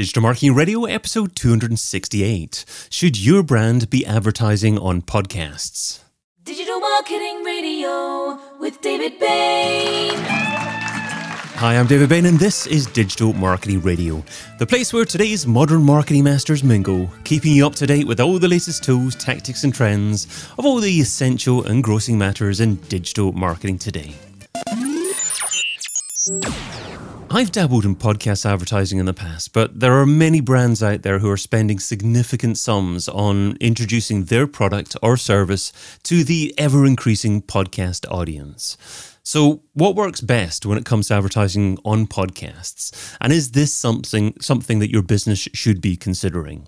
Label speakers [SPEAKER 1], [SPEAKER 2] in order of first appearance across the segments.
[SPEAKER 1] Digital Marketing Radio, episode 268. Should your brand be advertising on podcasts?
[SPEAKER 2] Digital Marketing Radio with David Bain.
[SPEAKER 1] Hi, I'm David Bain, and this is Digital Marketing Radio, the place where today's modern marketing masters mingle, keeping you up to date with all the latest tools, tactics, and trends of all the essential and grossing matters in digital marketing today. I've dabbled in podcast advertising in the past, but there are many brands out there who are spending significant sums on introducing their product or service to the ever increasing podcast audience. So, what works best when it comes to advertising on podcasts? And is this something something that your business should be considering?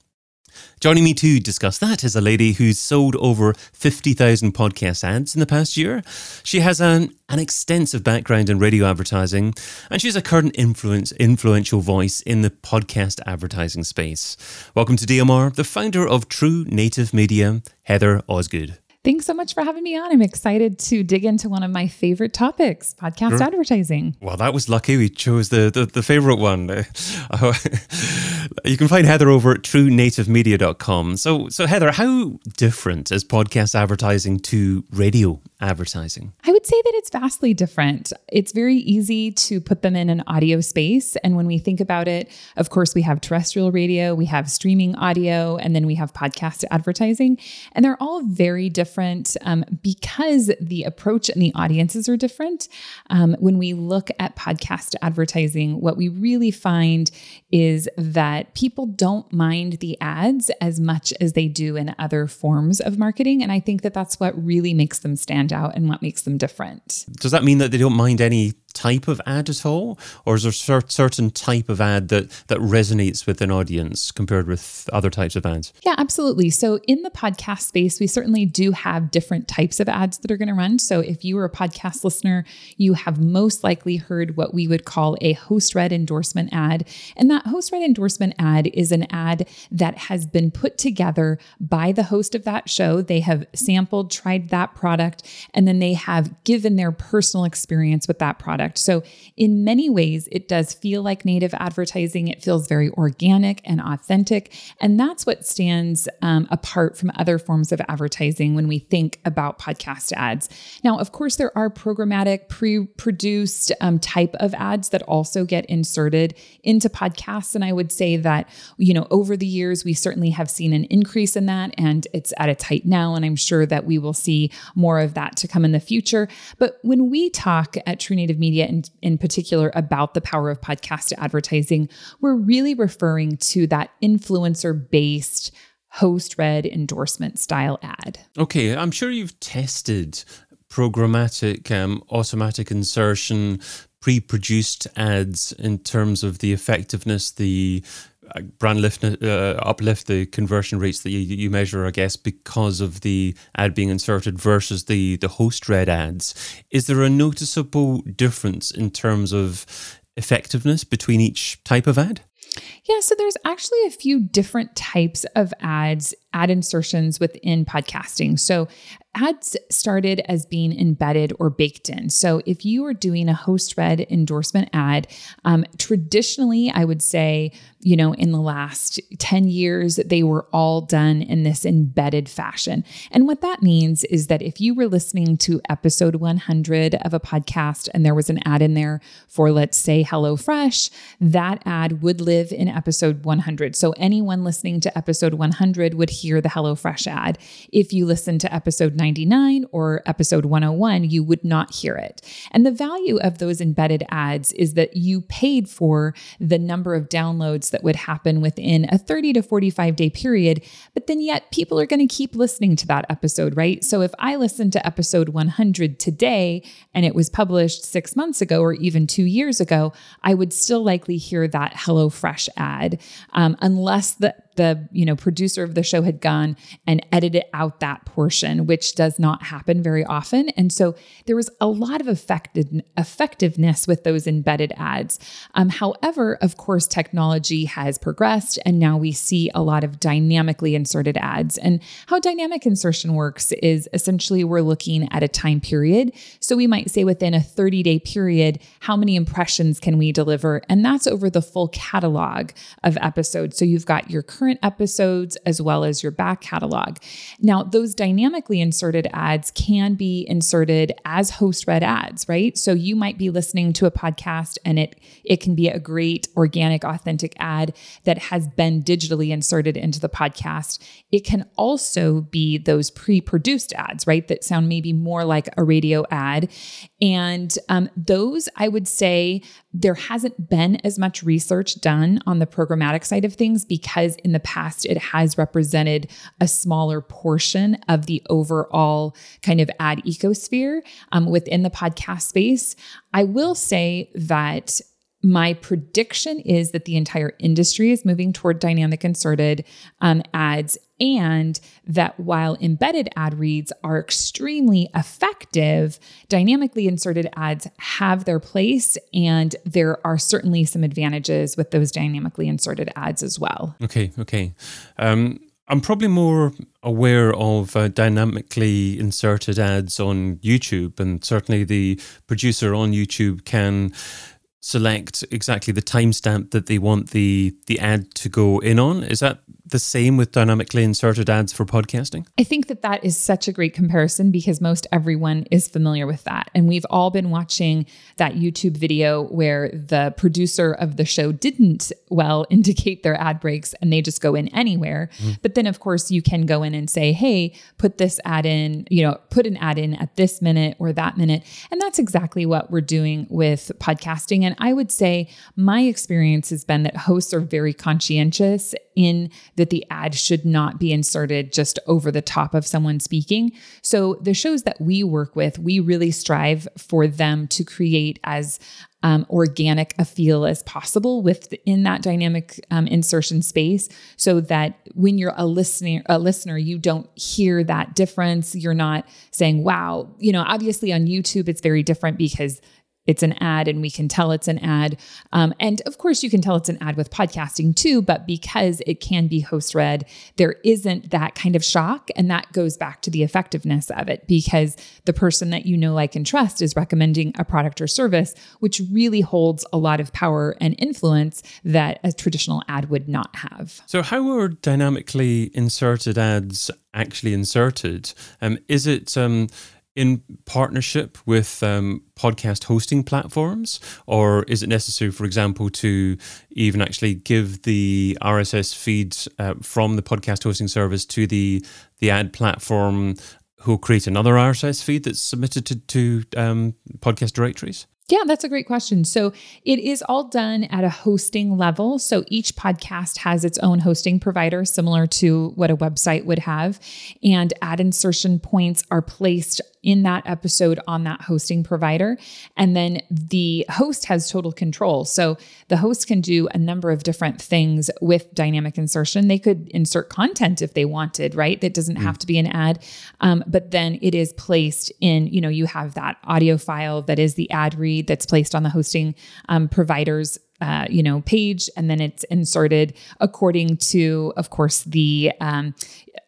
[SPEAKER 1] Joining me to discuss that is a lady who's sold over 50,000 podcast ads in the past year. She has an, an extensive background in radio advertising, and she's a current influence, influential voice in the podcast advertising space. Welcome to DMR, the founder of True Native Media, Heather Osgood.
[SPEAKER 3] Thanks so much for having me on. I'm excited to dig into one of my favorite topics, podcast advertising.
[SPEAKER 1] Well, that was lucky. We chose the the, the favorite one. you can find Heather over at truenativemedia.com. So, so Heather, how different is podcast advertising to radio advertising?
[SPEAKER 3] I would say that it's vastly different. It's very easy to put them in an audio space. And when we think about it, of course, we have terrestrial radio, we have streaming audio, and then we have podcast advertising. And they're all very different different um, because the approach and the audiences are different. Um, when we look at podcast advertising, what we really find is that people don't mind the ads as much as they do in other forms of marketing. And I think that that's what really makes them stand out and what makes them different.
[SPEAKER 1] Does that mean that they don't mind any type of ad at all, or is there a certain type of ad that that resonates with an audience compared with other types of ads?
[SPEAKER 3] Yeah, absolutely. So in the podcast space, we certainly do have different types of ads that are going to run. So if you are a podcast listener, you have most likely heard what we would call a host read endorsement ad, and that host read endorsement ad is an ad that has been put together by the host of that show. They have sampled, tried that product, and then they have given their personal experience with that product product. So, in many ways, it does feel like native advertising. It feels very organic and authentic. And that's what stands um, apart from other forms of advertising when we think about podcast ads. Now, of course, there are programmatic, pre produced um, type of ads that also get inserted into podcasts. And I would say that, you know, over the years, we certainly have seen an increase in that and it's at its height now. And I'm sure that we will see more of that to come in the future. But when we talk at True Native Media, media in, in particular about the power of podcast advertising, we're really referring to that influencer based host read endorsement style ad.
[SPEAKER 1] Okay, I'm sure you've tested programmatic um, automatic insertion pre-produced ads in terms of the effectiveness the brand lift uh, uplift the conversion rates that you, you measure, I guess, because of the ad being inserted versus the the host read ads. Is there a noticeable difference in terms of effectiveness between each type of ad?
[SPEAKER 3] Yeah, so there's actually a few different types of ads, ad insertions within podcasting. So ads started as being embedded or baked in. So if you are doing a host read endorsement ad, um, traditionally, I would say, you know, in the last 10 years, they were all done in this embedded fashion. And what that means is that if you were listening to episode 100 of a podcast and there was an ad in there for, let's say, HelloFresh, that ad would live in episode 100. So anyone listening to episode 100 would hear the HelloFresh ad. If you listen to episode 99 or episode 101, you would not hear it. And the value of those embedded ads is that you paid for the number of downloads that would happen within a 30 to 45 day period, but then yet people are going to keep listening to that episode, right? So if I listen to episode 100 today and it was published six months ago or even two years ago, I would still likely hear that HelloFresh ad um, unless the the you know producer of the show had gone and edited out that portion which does not happen very often. And so there was a lot of effective, effectiveness with those embedded ads. Um, however of course technology has progressed and now we see a lot of dynamically inserted ads. And how dynamic insertion works is essentially we're looking at a time period. So we might say within a 30 day period how many impressions can we deliver? And that's over the full catalog of episodes. So you've got your current episodes as well as your back catalog. Now, those dynamically inserted ads can be inserted as host read ads, right? So you might be listening to a podcast and it it can be a great organic authentic ad that has been digitally inserted into the podcast. It can also be those pre-produced ads, right? That sound maybe more like a radio ad. And um, those, I would say, there hasn't been as much research done on the programmatic side of things because in the past it has represented a smaller portion of the overall kind of ad ecosphere um, within the podcast space. I will say that my prediction is that the entire industry is moving toward dynamic inserted um, ads and that while embedded ad reads are extremely effective, dynamically inserted ads have their place, and there are certainly some advantages with those dynamically inserted ads as well.
[SPEAKER 1] Okay, okay. Um, I'm probably more aware of uh, dynamically inserted ads on YouTube, and certainly the producer on YouTube can select exactly the timestamp that they want the the ad to go in on. Is that the same with dynamically inserted ads for podcasting?
[SPEAKER 3] I think that that is such a great comparison because most everyone is familiar with that. And we've all been watching that YouTube video where the producer of the show didn't well indicate their ad breaks and they just go in anywhere. Mm. But then, of course, you can go in and say, hey, put this ad in, you know, put an ad in at this minute or that minute. And that's exactly what we're doing with podcasting. And I would say my experience has been that hosts are very conscientious in that the ad should not be inserted just over the top of someone speaking. So the shows that we work with, we really strive for them to create as um, organic a feel as possible within that dynamic um, insertion space, so that when you're a listener, a listener, you don't hear that difference. You're not saying, "Wow," you know. Obviously, on YouTube, it's very different because it's an ad and we can tell it's an ad. Um, and of course, you can tell it's an ad with podcasting too, but because it can be host read, there isn't that kind of shock. And that goes back to the effectiveness of it because the person that you know, like, and trust is recommending a product or service, which really holds a lot of power and influence that a traditional ad would not have.
[SPEAKER 1] So, how are dynamically inserted ads actually inserted? Um, is it um, in partnership with um, podcast hosting platforms, or is it necessary, for example, to even actually give the RSS feeds uh, from the podcast hosting service to the the ad platform, who will create another RSS feed that's submitted to to um, podcast directories?
[SPEAKER 3] Yeah, that's a great question. So it is all done at a hosting level. So each podcast has its own hosting provider, similar to what a website would have. And ad insertion points are placed in that episode on that hosting provider. And then the host has total control. So the host can do a number of different things with dynamic insertion. They could insert content if they wanted, right? That doesn't mm. have to be an ad. Um, but then it is placed in, you know, you have that audio file that is the ad read that's placed on the hosting um, provider's uh, you know page and then it's inserted according to of course the um,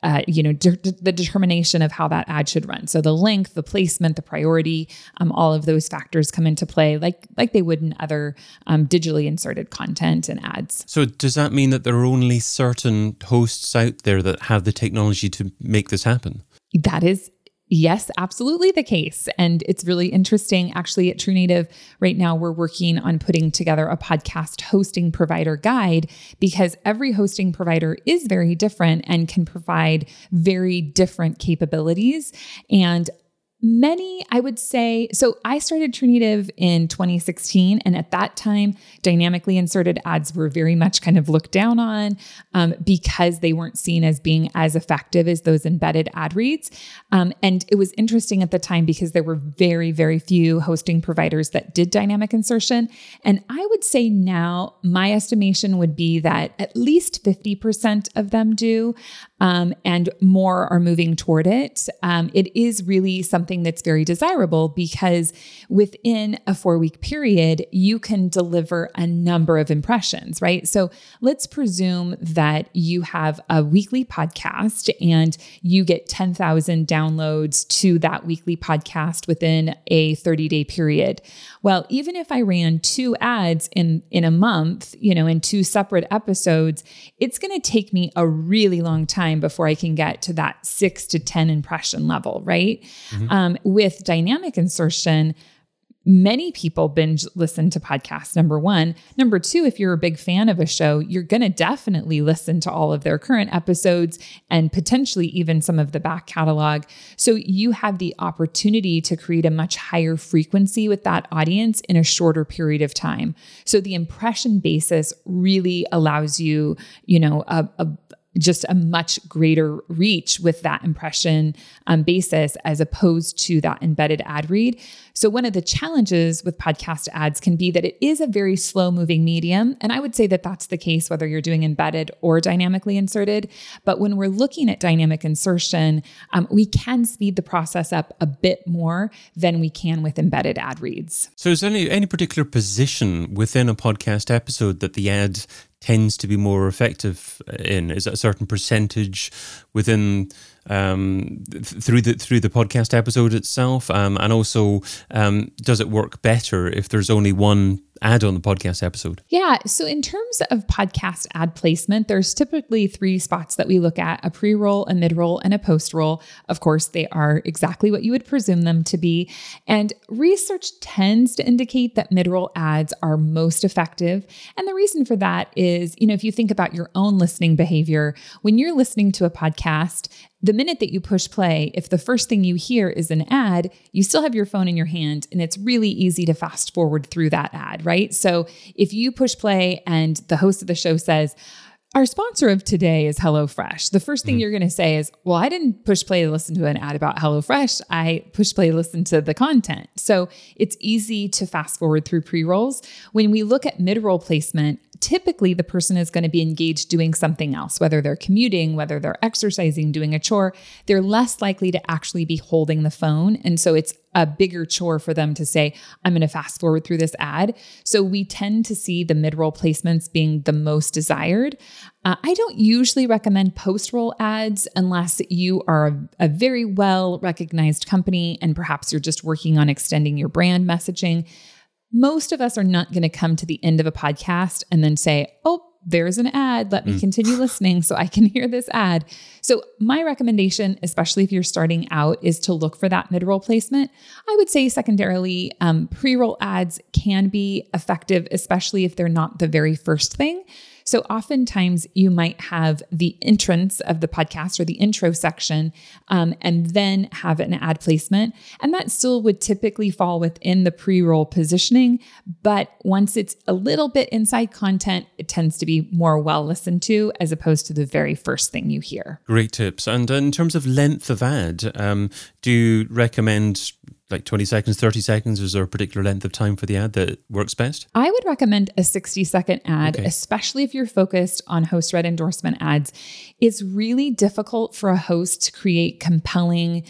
[SPEAKER 3] uh, you know de- the determination of how that ad should run. So the length the placement the priority um, all of those factors come into play like like they would in other um, digitally inserted content and ads.
[SPEAKER 1] So does that mean that there are only certain hosts out there that have the technology to make this happen?
[SPEAKER 3] That is Yes, absolutely the case. And it's really interesting. Actually, at True Native, right now, we're working on putting together a podcast hosting provider guide because every hosting provider is very different and can provide very different capabilities. And many, I would say, so I started True Native in 2016. And at that time, dynamically inserted ads were very much kind of looked down on um, because they weren't seen as being as effective as those embedded ad reads. Um, and it was interesting at the time because there were very, very few hosting providers that did dynamic insertion. And I would say now, my estimation would be that at least 50% of them do, um, and more are moving toward it. Um, it is really something that's very desirable because within a four week period, you can deliver a number of impressions, right? So let's presume that you have a weekly podcast and you get 10,000 downloads to that weekly podcast within a 30 day period. Well, even if I ran two ads in, in a month, you know, in two separate episodes, it's going to take me a really long time before I can get to that six to 10 impression level, right? Mm-hmm. Um, with dynamic insertion, many people binge listen to podcasts number one. Number two if you're a big fan of a show you're going to definitely listen to all of their current episodes and potentially even some of the back catalog. So you have the opportunity to create a much higher frequency with that audience in a shorter period of time. So the impression basis really allows you you know a, a just a much greater reach with that impression um, basis as opposed to that embedded ad read. So, one of the challenges with podcast ads can be that it is a very slow moving medium. And I would say that that's the case whether you're doing embedded or dynamically inserted. But when we're looking at dynamic insertion, um, we can speed the process up a bit more than we can with embedded ad reads.
[SPEAKER 1] So, is there any, any particular position within a podcast episode that the ad tends to be more effective in? Is it a certain percentage within um, th- through the through the podcast episode itself, um, and also um, does it work better if there's only one ad on the podcast episode?
[SPEAKER 3] Yeah. So, in terms of podcast ad placement, there's typically three spots that we look at a pre roll, a mid roll, and a post roll. Of course, they are exactly what you would presume them to be. And research tends to indicate that mid roll ads are most effective. And the reason for that is, you know, if you think about your own listening behavior, when you're listening to a podcast, the minute that you push play, if the first thing you hear is an ad, you still have your phone in your hand and it's really easy to fast forward through that ad, right? So if you push play and the host of the show says, our sponsor of today is HelloFresh. The first thing mm. you're going to say is, Well, I didn't push play to listen to an ad about HelloFresh. I push play to listen to the content. So it's easy to fast forward through pre rolls. When we look at mid roll placement, typically the person is going to be engaged doing something else, whether they're commuting, whether they're exercising, doing a chore. They're less likely to actually be holding the phone. And so it's a bigger chore for them to say, I'm going to fast forward through this ad. So we tend to see the mid roll placements being the most desired. Uh, I don't usually recommend post roll ads unless you are a, a very well recognized company and perhaps you're just working on extending your brand messaging most of us are not going to come to the end of a podcast and then say, oh, there's an ad. Let me mm. continue listening so I can hear this ad. So, my recommendation, especially if you're starting out, is to look for that mid roll placement. I would say, secondarily, um, pre roll ads can be effective, especially if they're not the very first thing. So oftentimes you might have the entrance of the podcast or the intro section, um, and then have an ad placement. And that still would typically fall within the pre roll positioning. But once it's a little bit inside content, it tends to be more well listened to as opposed to the very first thing you hear.
[SPEAKER 1] Great tips. And in terms of length of ad, um, do you recommend like 20 seconds, 30 seconds? Is there a particular length of time for the ad that works best?
[SPEAKER 3] I would recommend a 60 second ad, okay. especially if you're focused on host read endorsement ads. It's really difficult for a host to create compelling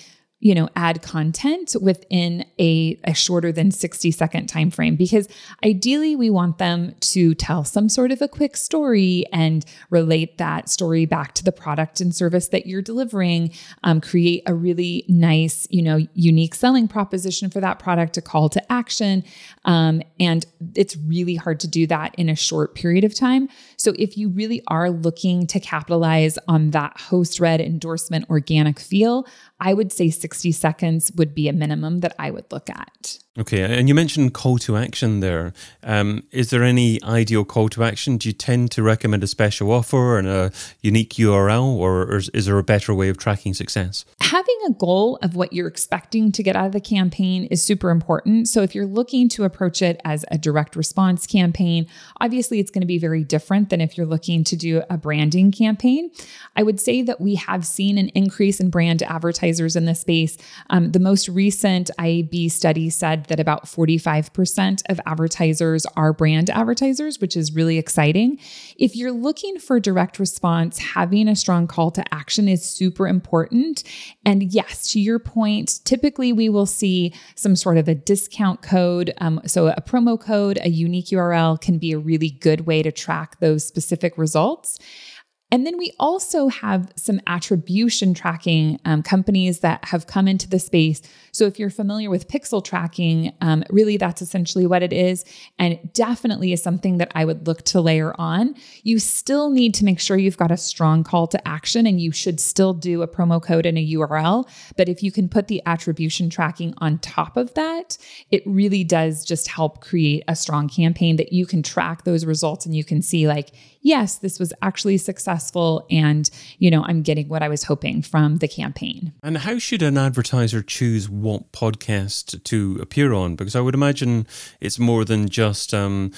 [SPEAKER 3] you know add content within a, a shorter than 60 second time frame because ideally we want them to tell some sort of a quick story and relate that story back to the product and service that you're delivering um, create a really nice you know unique selling proposition for that product a call to action um, and it's really hard to do that in a short period of time so if you really are looking to capitalize on that host read endorsement organic feel I would say 60 seconds would be a minimum that I would look at.
[SPEAKER 1] Okay, and you mentioned call to action there. Um, is there any ideal call to action? Do you tend to recommend a special offer and a unique URL, or is there a better way of tracking success?
[SPEAKER 3] Having a goal of what you're expecting to get out of the campaign is super important. So, if you're looking to approach it as a direct response campaign, obviously it's going to be very different than if you're looking to do a branding campaign. I would say that we have seen an increase in brand advertisers in this space. Um, the most recent IAB study that about 45% of advertisers are brand advertisers, which is really exciting. If you're looking for direct response, having a strong call to action is super important. And yes, to your point, typically we will see some sort of a discount code. Um, so a promo code, a unique URL can be a really good way to track those specific results. And then we also have some attribution tracking um, companies that have come into the space. So if you're familiar with pixel tracking, um, really that's essentially what it is. And it definitely is something that I would look to layer on. You still need to make sure you've got a strong call to action and you should still do a promo code and a URL. But if you can put the attribution tracking on top of that, it really does just help create a strong campaign that you can track those results and you can see, like, yes, this was actually successful and, you know, I'm getting what I was hoping from the campaign.
[SPEAKER 1] And how should an advertiser choose what podcast to appear on? Because I would imagine it's more than just um,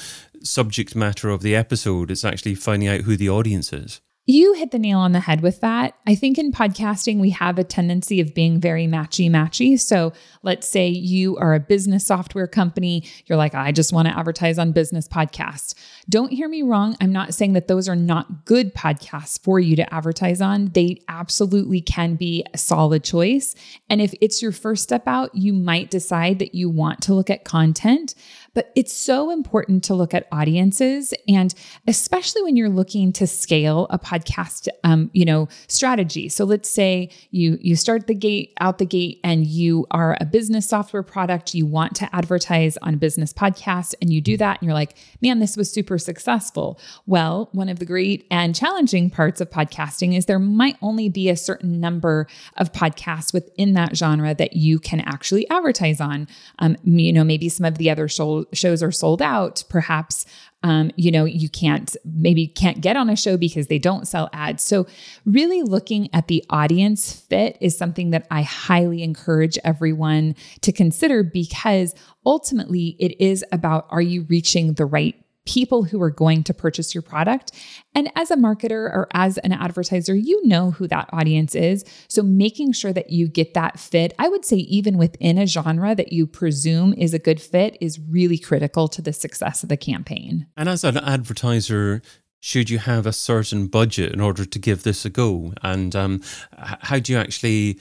[SPEAKER 1] subject matter of the episode, it's actually finding out who the audience is.
[SPEAKER 3] You hit the nail on the head with that. I think in podcasting, we have a tendency of being very matchy matchy. So let's say you are a business software company. You're like, I just want to advertise on business podcasts. Don't hear me wrong. I'm not saying that those are not good podcasts for you to advertise on. They absolutely can be a solid choice. And if it's your first step out, you might decide that you want to look at content. But it's so important to look at audiences, and especially when you're looking to scale a podcast, um, you know, strategy. So let's say you you start the gate out the gate, and you are a business software product. You want to advertise on a business podcast, and you do that, and you're like, man, this was super successful. Well, one of the great and challenging parts of podcasting is there might only be a certain number of podcasts within that genre that you can actually advertise on. Um, you know, maybe some of the other shows are sold out, perhaps um, you know you can't maybe can't get on a show because they don't sell ads. So really looking at the audience fit is something that I highly encourage everyone to consider because ultimately it is about are you reaching the right people who are going to purchase your product. And as a marketer or as an advertiser, you know who that audience is. So making sure that you get that fit, I would say, even within a genre that you presume is a good fit, is really critical to the success of the campaign.
[SPEAKER 1] And as an advertiser, should you have a certain budget in order to give this a go? And um, how do you actually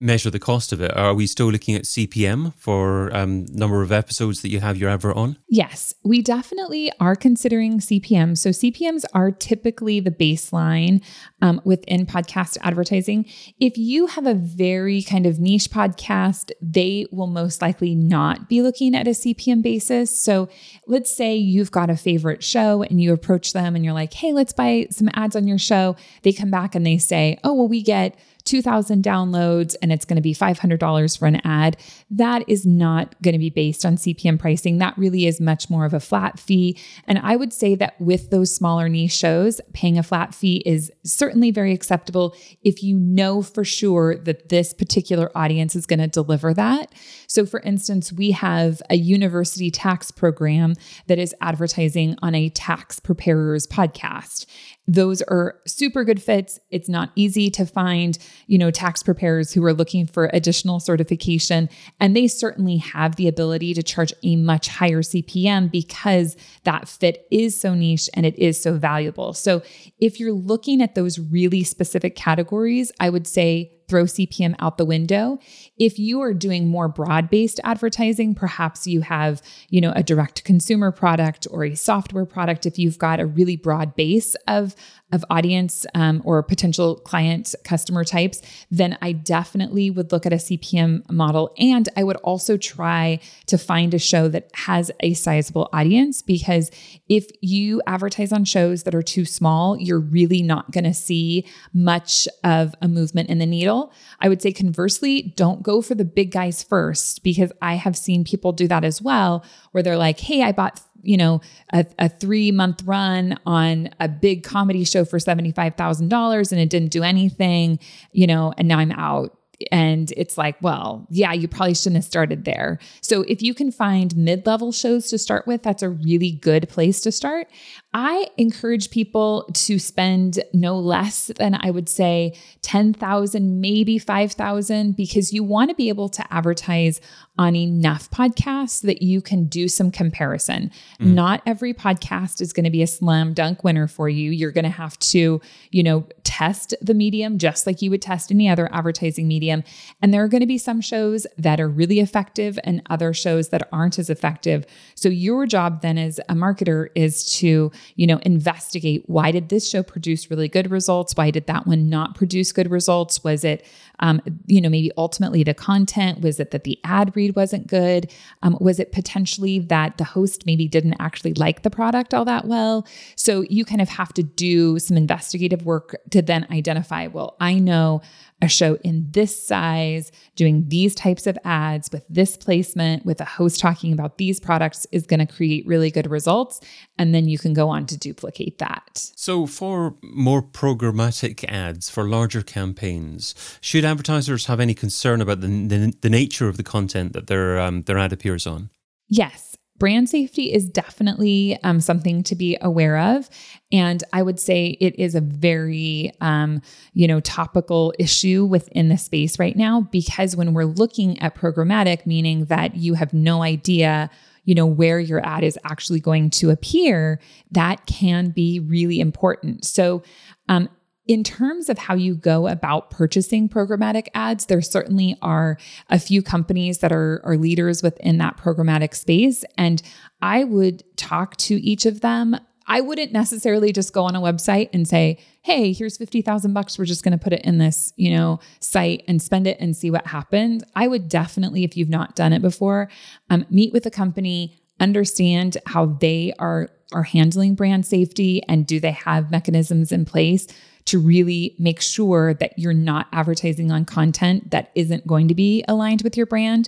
[SPEAKER 1] measure the cost of it? Are we still looking at CPM for um, number of episodes that you have your advert on?
[SPEAKER 3] Yes, we definitely are considering CPM. So CPMs are typically the baseline um, within podcast advertising. If you have a very kind of niche podcast, they will most likely not be looking at a CPM basis. So let's say you've got a favorite show and you approach them and you're like, hey, let's buy some ads on your show. They come back and they say, oh, well, we get 2,000 downloads and it's going to be $500 for an ad, that is not going to be based on CPM pricing. That really is much more of a flat fee. And I would say that with those smaller niche shows, paying a flat fee is certainly very acceptable if you know for sure that this particular audience is going to deliver that. So, for instance, we have a university tax program that is advertising on a tax preparer's podcast. Those are super good fits. It's not easy to find, you know, tax preparers who are looking for additional certification. And they certainly have the ability to charge a much higher CPM because that fit is so niche and it is so valuable. So if you're looking at those really specific categories, I would say throw CPM out the window. If you are doing more broad-based advertising, perhaps you have, you know, a direct consumer product or a software product if you've got a really broad base of of audience um, or potential client customer types, then I definitely would look at a CPM model. And I would also try to find a show that has a sizable audience because if you advertise on shows that are too small, you're really not going to see much of a movement in the needle. I would say conversely, don't go for the big guys first because I have seen people do that as well, where they're like, hey, I bought you know, a, a three month run on a big comedy show for $75,000 and it didn't do anything, you know, and now I'm out. And it's like, well, yeah, you probably shouldn't have started there. So if you can find mid level shows to start with, that's a really good place to start. I encourage people to spend no less than I would say 10,000, maybe 5,000 because you want to be able to advertise on enough podcasts that you can do some comparison. Mm. Not every podcast is going to be a slam dunk winner for you. You're going to have to, you know, test the medium just like you would test any other advertising medium. And there are going to be some shows that are really effective and other shows that aren't as effective. So your job then as a marketer is to you know, investigate why did this show produce really good results? Why did that one not produce good results? Was it, um, you know, maybe ultimately the content? Was it that the ad read wasn't good? Um, was it potentially that the host maybe didn't actually like the product all that well? So you kind of have to do some investigative work to then identify, well, I know a show in this size, doing these types of ads with this placement, with a host talking about these products is going to create really good results. And then you can go on to duplicate that.
[SPEAKER 1] So, for more programmatic ads, for larger campaigns, should advertisers have any concern about the, the, the nature of the content that their, um, their ad appears on?
[SPEAKER 3] Yes brand safety is definitely um, something to be aware of and i would say it is a very um, you know topical issue within the space right now because when we're looking at programmatic meaning that you have no idea you know where your ad is actually going to appear that can be really important so um, in terms of how you go about purchasing programmatic ads, there certainly are a few companies that are, are leaders within that programmatic space. And I would talk to each of them. I wouldn't necessarily just go on a website and say, "Hey, here's 50,000 bucks. We're just going to put it in this, you know, site and spend it and see what happens." I would definitely if you've not done it before, um, meet with a company, understand how they are are handling brand safety and do they have mechanisms in place to really make sure that you're not advertising on content that isn't going to be aligned with your brand.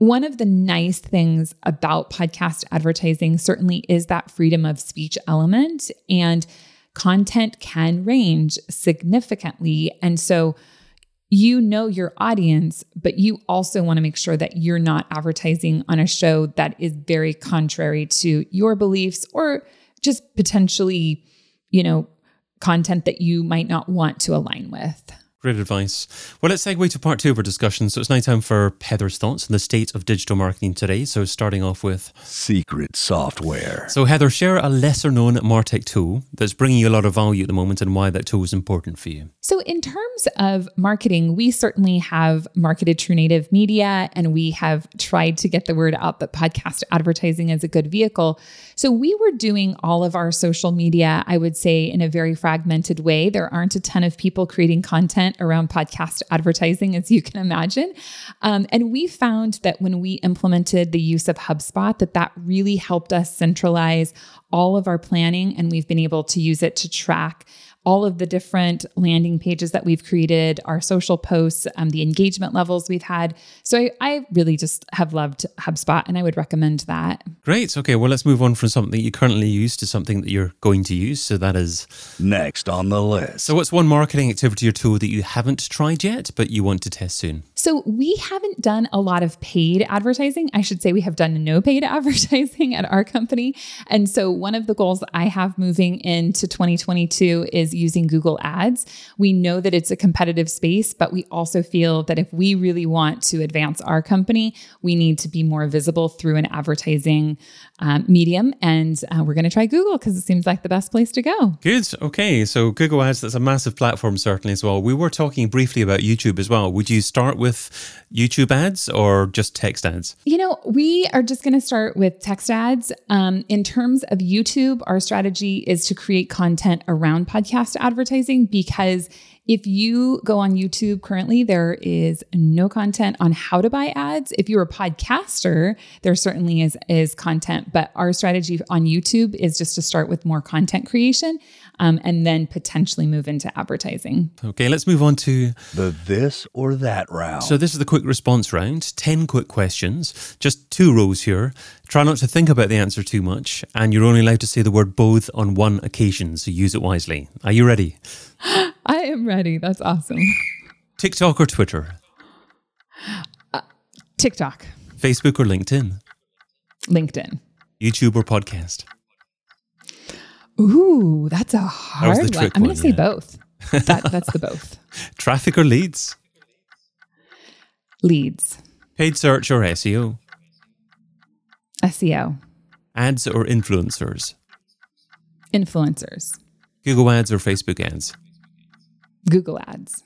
[SPEAKER 3] One of the nice things about podcast advertising certainly is that freedom of speech element, and content can range significantly. And so, you know your audience, but you also want to make sure that you're not advertising on a show that is very contrary to your beliefs or just potentially, you know, content that you might not want to align with.
[SPEAKER 1] Great advice. Well, let's segue to part two of our discussion. So it's now time for Heather's thoughts on the state of digital marketing today. So starting off with
[SPEAKER 4] secret software.
[SPEAKER 1] So Heather, share a lesser known Martech tool that's bringing you a lot of value at the moment and why that tool is important for you.
[SPEAKER 3] So in terms of marketing, we certainly have marketed True Native Media and we have tried to get the word out that podcast advertising is a good vehicle. So we were doing all of our social media, I would say, in a very fragmented way. There aren't a ton of people creating content around podcast advertising, as you can imagine. Um, and we found that when we implemented the use of HubSpot, that that really helped us centralize all of our planning, and we've been able to use it to track all of the different landing pages that we've created, our social posts, um, the engagement levels we've had. So I, I, really just have loved HubSpot and I would recommend that.
[SPEAKER 1] Great. Okay. Well, let's move on from something you currently use to something that you're going to use. So that is
[SPEAKER 4] next on the list.
[SPEAKER 1] So, what's one marketing activity or tool that you haven't tried yet, but you want to test soon?
[SPEAKER 3] So, we haven't done a lot of paid advertising. I should say we have done no paid advertising at our company. And so, one of the goals I have moving into 2022 is using Google Ads. We know that it's a competitive space, but we also feel that if we really want to advance our company, we need to be more visible through an advertising um, medium. And uh, we're going to try Google because it seems like the best place to go.
[SPEAKER 1] Good. Okay. So Google Ads, that's a massive platform, certainly as well. We were talking briefly about YouTube as well. Would you start with YouTube ads or just text ads?
[SPEAKER 3] You know, we are just going to start with text ads. Um, in terms of YouTube, our strategy is to create content around podcast advertising because if you go on YouTube currently, there is no content on how to buy ads. If you're a podcaster, there certainly is, is content, but our strategy on YouTube is just to start with more content creation um, and then potentially move into advertising.
[SPEAKER 1] Okay, let's move on to
[SPEAKER 4] The this or that round.
[SPEAKER 1] So this is the quick response round. 10 quick questions. Just two rows here. Try not to think about the answer too much and you're only allowed to say the word both on one occasion, so use it wisely. Are you ready?
[SPEAKER 3] I am ready. That's awesome.
[SPEAKER 1] TikTok or Twitter?
[SPEAKER 3] Uh, TikTok,
[SPEAKER 1] Facebook or LinkedIn?
[SPEAKER 3] LinkedIn.
[SPEAKER 1] YouTube or podcast?
[SPEAKER 3] Ooh, that's a hard
[SPEAKER 1] the
[SPEAKER 3] one. I'm going to say
[SPEAKER 1] yeah.
[SPEAKER 3] both. That, that's the both.
[SPEAKER 1] Traffic or leads?
[SPEAKER 3] Leads,
[SPEAKER 1] Paid search or SEO?
[SPEAKER 3] SEO,
[SPEAKER 1] Ads or influencers?
[SPEAKER 3] influencers,
[SPEAKER 1] Google ads or Facebook ads?
[SPEAKER 3] Google ads,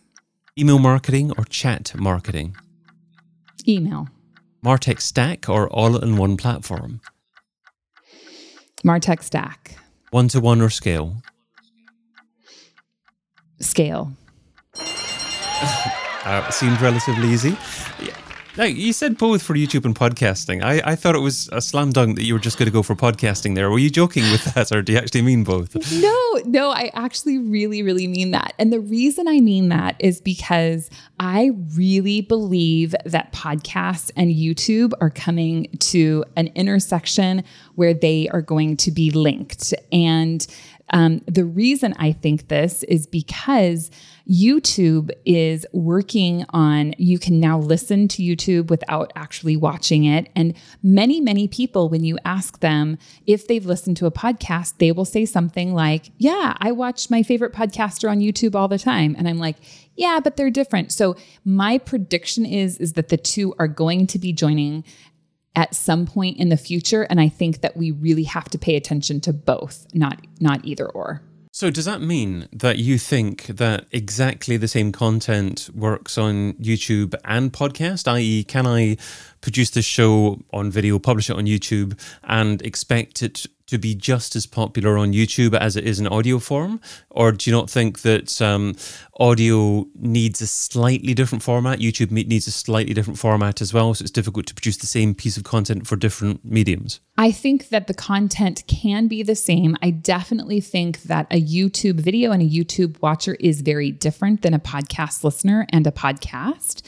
[SPEAKER 1] Email marketing or chat marketing?
[SPEAKER 3] email,
[SPEAKER 1] Martech stack or all in one platform?
[SPEAKER 3] Martech stack,
[SPEAKER 1] One to one or scale?
[SPEAKER 3] scale.
[SPEAKER 1] Uh, seemed relatively easy. Now, you said both for YouTube and podcasting. I, I thought it was a slam dunk that you were just going to go for podcasting there. Were you joking with that, or do you actually mean both?
[SPEAKER 3] No, no, I actually really, really mean that. And the reason I mean that is because I really believe that podcasts and YouTube are coming to an intersection where they are going to be linked. And um, the reason I think this is because YouTube is working on, you can now listen to YouTube without actually watching it. And many, many people, when you ask them if they've listened to a podcast, they will say something like, Yeah, I watch my favorite podcaster on YouTube all the time. And I'm like, yeah, but they're different. So my prediction is is that the two are going to be joining at some point in the future and I think that we really have to pay attention to both, not not either or.
[SPEAKER 1] So, does that mean that you think that exactly the same content works on YouTube and podcast? I.e., can I produce this show on video, publish it on YouTube, and expect it to be just as popular on YouTube as it is in audio form? Or do you not think that um, audio needs a slightly different format? YouTube needs a slightly different format as well, so it's difficult to produce the same piece of content for different mediums.
[SPEAKER 3] I think that the content can be the same. I definitely think that a YouTube video and a YouTube watcher is very different than a podcast listener and a podcast.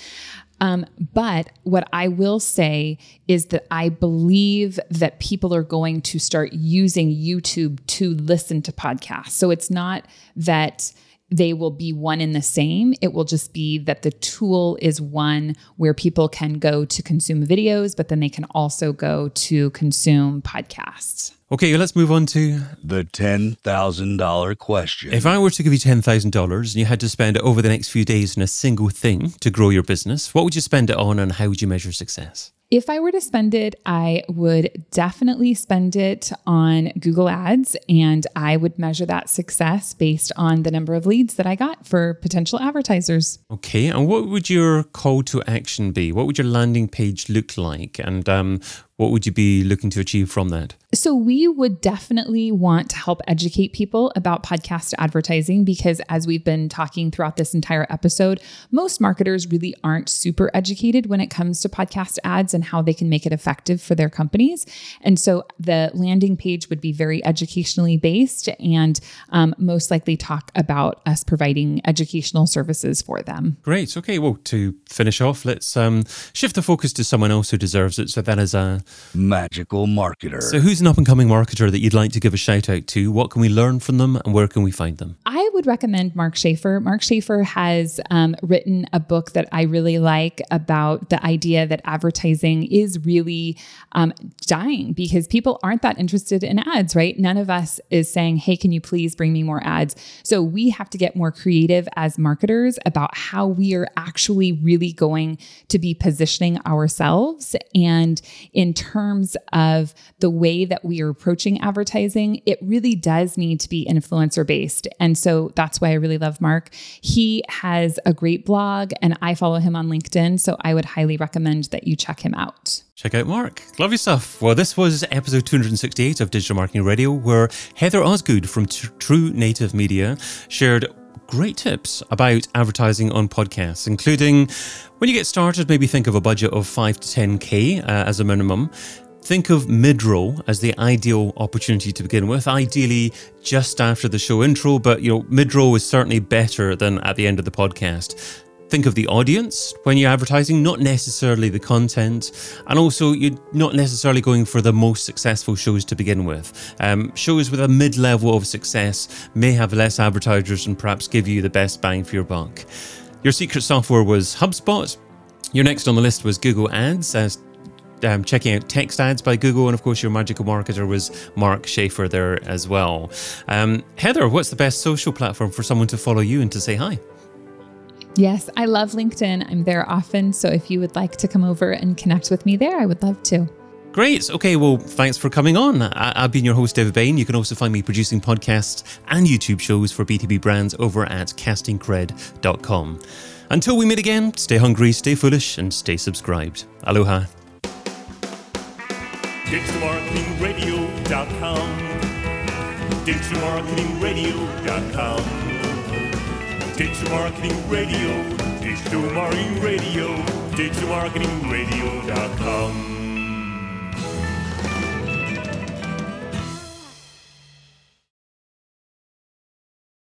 [SPEAKER 3] Um, but what I will say is that I believe that people are going to start using YouTube to listen to podcasts. So it's not that they will be one and the same. It will just be that the tool is one where people can go to consume videos, but then they can also go to consume podcasts.
[SPEAKER 1] Okay, let's move on to
[SPEAKER 4] the $10,000 question.
[SPEAKER 1] If I were to give you $10,000 and you had to spend it over the next few days on a single thing to grow your business, what would you spend it on and how would you measure success?
[SPEAKER 3] If I were to spend it, I would definitely spend it on Google Ads and I would measure that success based on the number of leads that I got for potential advertisers.
[SPEAKER 1] Okay, and what would your call to action be? What would your landing page look like? And um, what would you be looking to achieve from that?
[SPEAKER 3] So, we would definitely want to help educate people about podcast advertising because, as we've been talking throughout this entire episode, most marketers really aren't super educated when it comes to podcast ads and how they can make it effective for their companies. And so, the landing page would be very educationally based and um, most likely talk about us providing educational services for them.
[SPEAKER 1] Great. Okay, well, to finish off, let's um, shift the focus to someone else who deserves it. So, that is a.
[SPEAKER 4] Magical marketer.
[SPEAKER 1] So, who's an up and coming marketer that you'd like to give a shout out to? What can we learn from them and where can we find them?
[SPEAKER 3] I would recommend Mark Schaefer. Mark Schaefer has um, written a book that I really like about the idea that advertising is really um, dying because people aren't that interested in ads, right? None of us is saying, hey, can you please bring me more ads? So we have to get more creative as marketers about how we are actually really going to be positioning ourselves. And in terms of the way that we are approaching advertising, it really does need to be influencer based. And so that's why I really love Mark. He has a great blog and I follow him on LinkedIn. So I would highly recommend that you check him out.
[SPEAKER 1] Check out Mark. Love your stuff. Well, this was episode 268 of Digital Marketing Radio, where Heather Osgood from True Native Media shared great tips about advertising on podcasts, including when you get started, maybe think of a budget of 5 to 10K uh, as a minimum. Think of mid roll as the ideal opportunity to begin with, ideally just after the show intro, but you know, mid roll is certainly better than at the end of the podcast. Think of the audience when you're advertising, not necessarily the content. And also, you're not necessarily going for the most successful shows to begin with. Um, shows with a mid level of success may have less advertisers and perhaps give you the best bang for your buck. Your secret software was HubSpot. Your next on the list was Google Ads, as um, checking out text ads by Google, and of course, your magical marketer was Mark Schaefer there as well. Um, Heather, what's the best social platform for someone to follow you and to say hi?
[SPEAKER 3] Yes, I love LinkedIn. I'm there often. So if you would like to come over and connect with me there, I would love to.
[SPEAKER 1] Great. Okay. Well, thanks for coming on. I- have been your host, David Bain. You can also find me producing podcasts and YouTube shows for B2B brands over at castingcred.com. Until we meet again, stay hungry, stay foolish, and stay subscribed. Aloha.
[SPEAKER 5] DigitalMarketingRadio.com. DigitalMarketingRadio.com. Digital Marketing Radio, Digital Marketing Radio, DigitalMarketingRadio.com.